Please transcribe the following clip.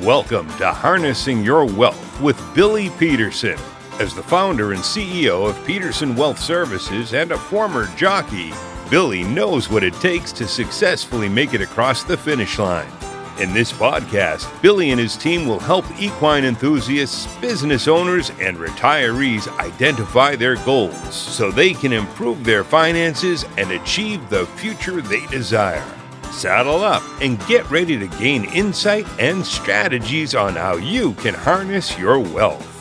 Welcome to Harnessing Your Wealth with Billy Peterson. As the founder and CEO of Peterson Wealth Services and a former jockey, Billy knows what it takes to successfully make it across the finish line. In this podcast, Billy and his team will help equine enthusiasts, business owners, and retirees identify their goals so they can improve their finances and achieve the future they desire. Saddle up and get ready to gain insight and strategies on how you can harness your wealth.